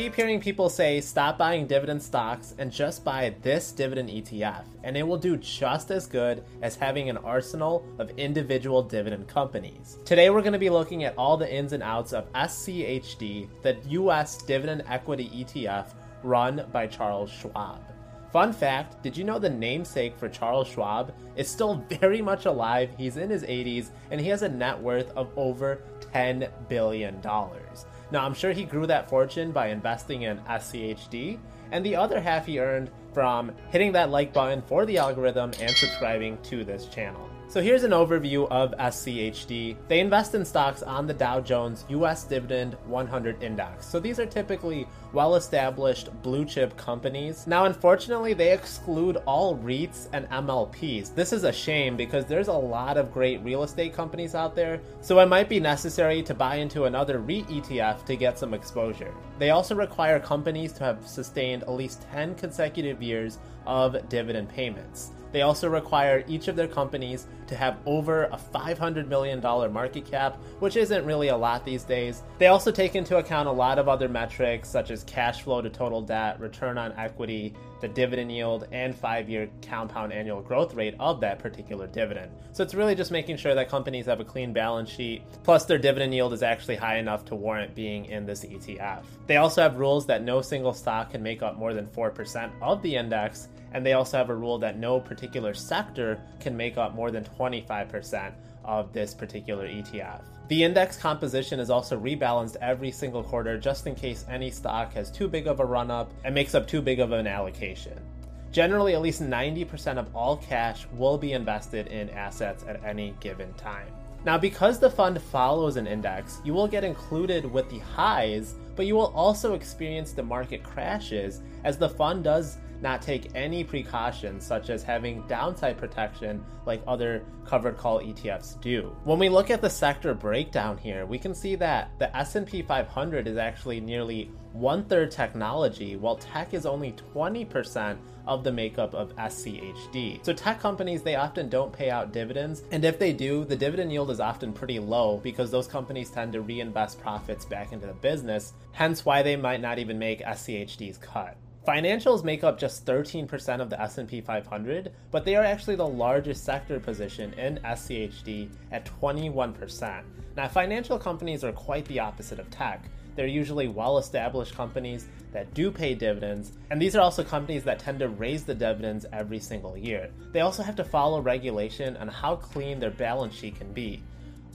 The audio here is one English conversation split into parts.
keep hearing people say stop buying dividend stocks and just buy this dividend ETF, and it will do just as good as having an arsenal of individual dividend companies. Today, we're going to be looking at all the ins and outs of SCHD, the US dividend equity ETF run by Charles Schwab. Fun fact did you know the namesake for Charles Schwab is still very much alive? He's in his 80s and he has a net worth of over $10 billion. Now, I'm sure he grew that fortune by investing in SCHD, and the other half he earned from hitting that like button for the algorithm and subscribing to this channel. So here's an overview of SCHD. They invest in stocks on the Dow Jones US Dividend 100 Index. So these are typically well established blue chip companies. Now, unfortunately, they exclude all REITs and MLPs. This is a shame because there's a lot of great real estate companies out there, so it might be necessary to buy into another REIT ETF to get some exposure. They also require companies to have sustained at least 10 consecutive years of dividend payments. They also require each of their companies to have over a $500 million market cap, which isn't really a lot these days. They also take into account a lot of other metrics such as cash flow to total debt, return on equity, the dividend yield, and five year compound annual growth rate of that particular dividend. So it's really just making sure that companies have a clean balance sheet, plus their dividend yield is actually high enough to warrant being in this ETF. They also have rules that no single stock can make up more than 4% of the index and they also have a rule that no particular sector can make up more than 25% of this particular ETF. The index composition is also rebalanced every single quarter just in case any stock has too big of a run up and makes up too big of an allocation. Generally, at least 90% of all cash will be invested in assets at any given time. Now, because the fund follows an index, you will get included with the highs, but you will also experience the market crashes as the fund does not take any precautions such as having downside protection like other covered call ETFs do. When we look at the sector breakdown here, we can see that the S&P 500 is actually nearly one third technology, while tech is only 20% of the makeup of SCHD. So tech companies, they often don't pay out dividends, and if they do, the dividend yield is often pretty low because those companies tend to reinvest profits back into the business, hence why they might not even make SCHD's cut. Financials make up just 13% of the S&P 500, but they are actually the largest sector position in SCHD at 21%. Now, financial companies are quite the opposite of tech. They're usually well established companies that do pay dividends, and these are also companies that tend to raise the dividends every single year. They also have to follow regulation on how clean their balance sheet can be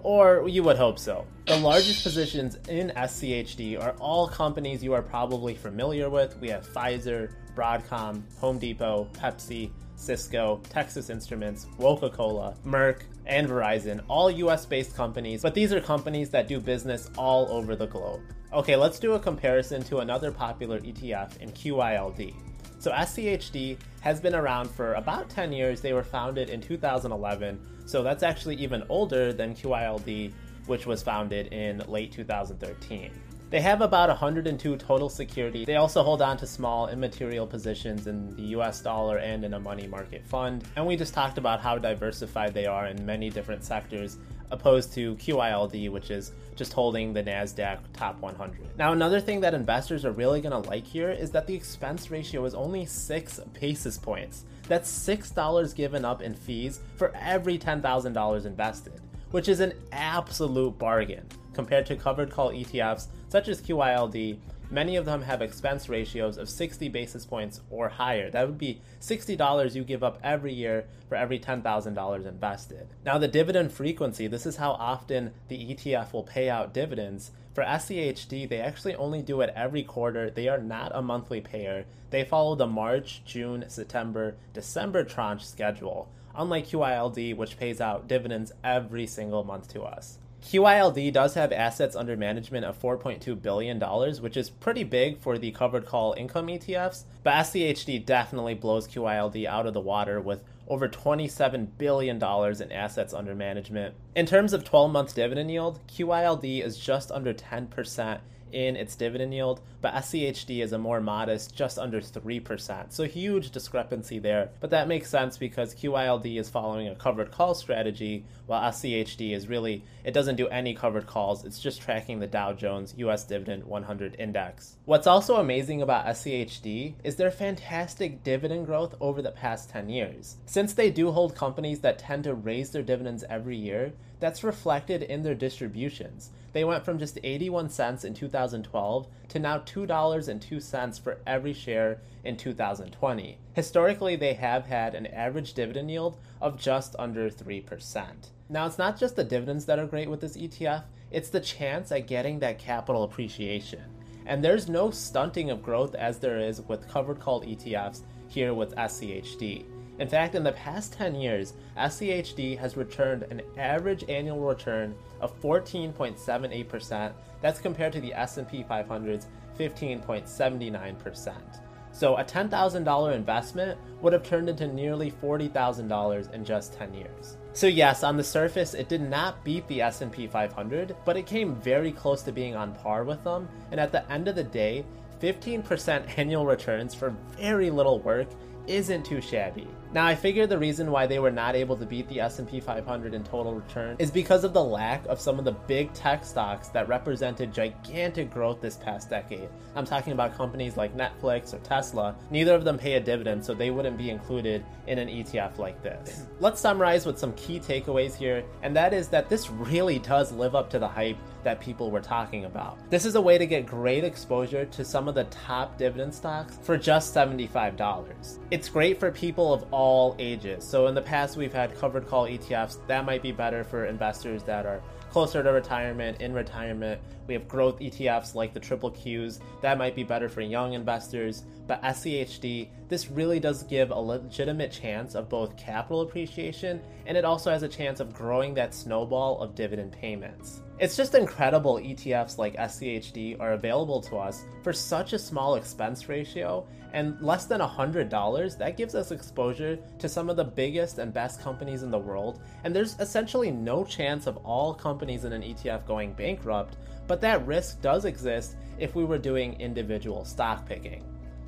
or you would hope so. The largest positions in SCHD are all companies you are probably familiar with. We have Pfizer, Broadcom, Home Depot, Pepsi, Cisco, Texas Instruments, Coca Cola, Merck, and Verizon, all US based companies, but these are companies that do business all over the globe. Okay, let's do a comparison to another popular ETF in QYLD. So SCHD has been around for about 10 years. They were founded in 2011, so that's actually even older than QYLD, which was founded in late 2013. They have about 102 total security. They also hold on to small immaterial positions in the US dollar and in a money market fund. And we just talked about how diversified they are in many different sectors opposed to QYLD, which is just holding the NASDAQ top 100. Now, another thing that investors are really going to like here is that the expense ratio is only six basis points. That's $6 given up in fees for every $10,000 invested, which is an absolute bargain compared to covered call ETFs such as QYLD Many of them have expense ratios of 60 basis points or higher. That would be $60 you give up every year for every $10,000 invested. Now, the dividend frequency this is how often the ETF will pay out dividends. For SCHD, they actually only do it every quarter. They are not a monthly payer. They follow the March, June, September, December tranche schedule, unlike QYLD, which pays out dividends every single month to us. QYLD does have assets under management of $4.2 billion, which is pretty big for the covered call income ETFs, but SCHD definitely blows QYLD out of the water with over $27 billion in assets under management. In terms of 12 month dividend yield, QYLD is just under 10% in its dividend yield, but SCHD is a more modest, just under 3%. So huge discrepancy there. But that makes sense because QYLD is following a covered call strategy, while SCHD is really, it doesn't do any covered calls, it's just tracking the Dow Jones US Dividend 100 Index. What's also amazing about SCHD is their fantastic dividend growth over the past 10 years. Since they do hold companies that tend to raise their dividends every year, that's reflected in their distributions. They went from just 81 cents in 2012 to now $2.02 for every share in 2020. Historically, they have had an average dividend yield of just under 3%. Now, it's not just the dividends that are great with this ETF, it's the chance at getting that capital appreciation. And there's no stunting of growth as there is with covered call ETFs here with SCHD. In fact, in the past 10 years, SCHD has returned an average annual return of 14.78%. That's compared to the S&P 500's 15.79%. So a $10,000 investment would have turned into nearly $40,000 in just 10 years. So yes, on the surface it did not beat the S&P 500, but it came very close to being on par with them, and at the end of the day, 15% annual returns for very little work isn't too shabby. Now, I figure the reason why they were not able to beat the S&P 500 in total return is because of the lack of some of the big tech stocks that represented gigantic growth this past decade. I'm talking about companies like Netflix or Tesla. Neither of them pay a dividend, so they wouldn't be included in an ETF like this. Let's summarize with some key takeaways here, and that is that this really does live up to the hype that people were talking about. This is a way to get great exposure to some of the top dividend stocks for just $75. It's great for people of all ages. So in the past, we've had covered call ETFs. That might be better for investors that are closer to retirement, in retirement. We have growth ETFs like the triple Qs. That might be better for young investors. But SCHD, this really does give a legitimate chance of both capital appreciation and it also has a chance of growing that snowball of dividend payments. It's just incredible ETFs like SCHD are available to us for such a small expense ratio and less than $100. That gives us exposure to some of the biggest and best companies in the world, and there's essentially no chance of all companies in an ETF going bankrupt, but that risk does exist if we were doing individual stock picking.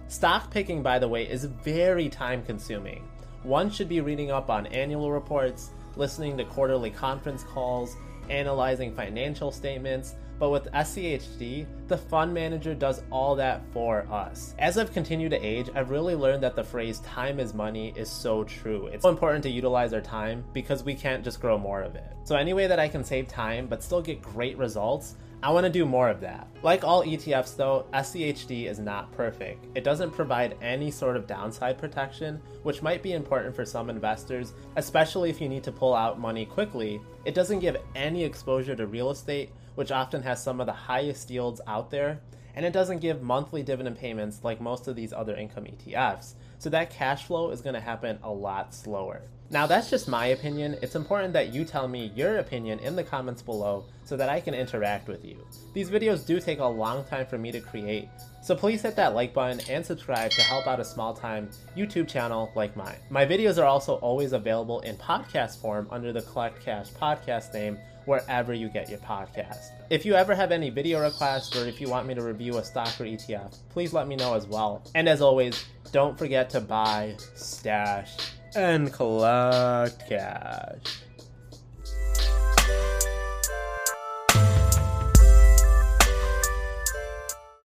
Stock picking, by the way, is very time consuming. One should be reading up on annual reports, listening to quarterly conference calls, analyzing financial statements, but with SCHD, the fund manager does all that for us. As I've continued to age, I've really learned that the phrase time is money is so true. It's so important to utilize our time because we can't just grow more of it. So, any way that I can save time but still get great results, I want to do more of that. Like all ETFs though, SCHD is not perfect. It doesn't provide any sort of downside protection, which might be important for some investors, especially if you need to pull out money quickly. It doesn't give any exposure to real estate, which often has some of the highest yields out there, and it doesn't give monthly dividend payments like most of these other income ETFs. So that cash flow is going to happen a lot slower. Now, that's just my opinion. It's important that you tell me your opinion in the comments below so that I can interact with you. These videos do take a long time for me to create, so please hit that like button and subscribe to help out a small time YouTube channel like mine. My videos are also always available in podcast form under the Collect Cash podcast name wherever you get your podcast. If you ever have any video requests or if you want me to review a stock or ETF, please let me know as well. And as always, don't forget to buy, stash, and collect cash.